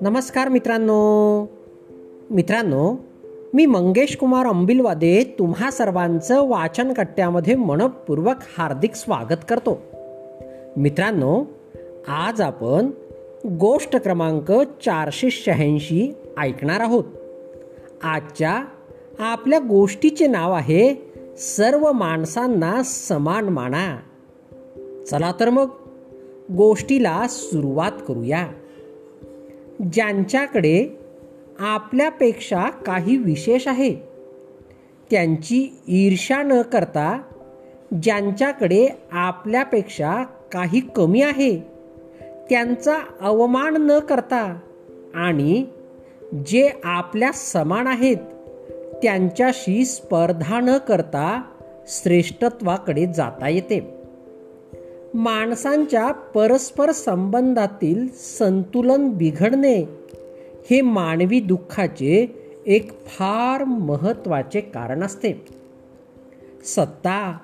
नमस्कार मित्रांनो. मित्रांनो मी मंगेश कुमार अंबिलवादे तुम्हा सर्वांचं वाचन कट्ट्यामध्ये मनपूर्वक हार्दिक स्वागत करतो. मित्रांनो आज आपण गोष्ट क्रमांक चारशे शहाऐंशी ऐकणार आहोत. आजच्या आपल्या गोष्टीचे नाव आहे सर्व माणसांना समान माना. चला तर मग गोष्टीला सुरुवात करूया. ज्यांच्याकडे आपल्यापेक्षा काही विशेष आहे त्यांची ईर्षा न करता ज्यांच्याकडे आपल्यापेक्षा काही कमी आहे त्यांचा अवमान न करता आणि जे आपल्या समान आहेत त्यांच्याशी स्पर्धा न करता श्रेष्ठत्वाकडे जाता येते. माणसांच्या परस्पर संबंधातील संतुलन बिघडणे हे मानवी दुःखाचे एक फार महत्त्वाचे कारण असते. सत्ता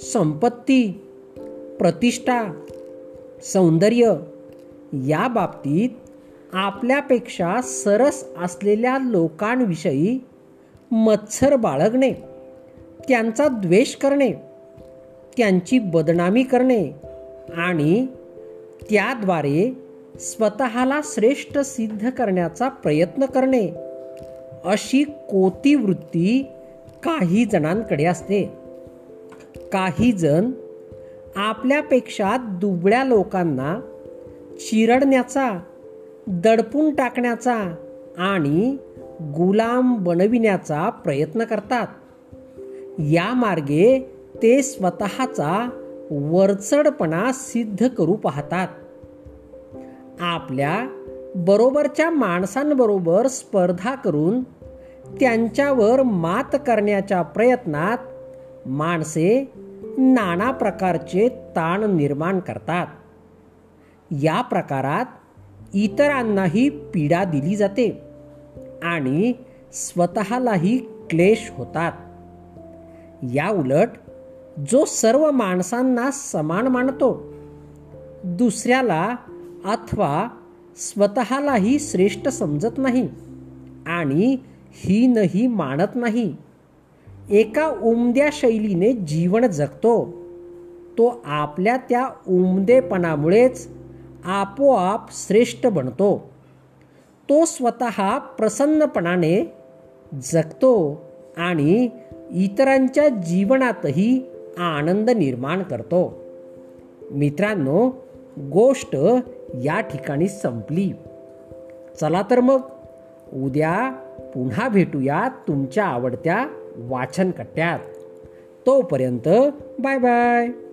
संपत्ती प्रतिष्ठा सौंदर्य या बाबतीत आपल्यापेक्षा सरस असलेल्या लोकांविषयी मत्सर बाळगणे त्यांचा द्वेष करणे त्यांची बदनामी करणे आणि त्याद्वारे स्वतःला श्रेष्ठ सिद्ध करण्याचा प्रयत्न करणे अशी कोती वृत्ती काही जणांकडे असते. काही जण आपल्यापेक्षा दुबळ्या लोकांना चिरडण्याचा दडपून टाकण्याचा आणि गुलाम बनविण्याचा प्रयत्न करतात. या मार्गे ते स्वतःचा वरचढपणा सिद्ध करू पाहतात. आपल्या बरोबरच्या माणसांबरोबर स्पर्धा करून त्यांच्यावर मात करण्याच्या प्रयत्नात माणसे नाना प्रकारचे ताण निर्माण करतात. या प्रकारात इतरांनाही पीडा दिली जाते आणि स्वतःलाही क्लेश होतात. या उलट जो सर्व माणसांना समान मानतो दुसऱ्याला अथवा स्वतःलाही श्रेष्ठ समजत नाही आणि हीनही मानत नाही. एका उमद्या शैलीने जीवन जगतो तो आपल्या त्या उमदेपणामुळेच आपोआप श्रेष्ठ बनतो. तो स्वतः प्रसन्नपणाने जगतो आणि इतरांच्या जीवनातही आनंद निर्माण करतो. मित्रांनो गोष्ट या ठिकाणी संपली. चला तर मग उद्या पुन्हा भेटूया तुमच्या आवडत्या वाचन कट्ट्यात तोपर्यंत बाय बाय.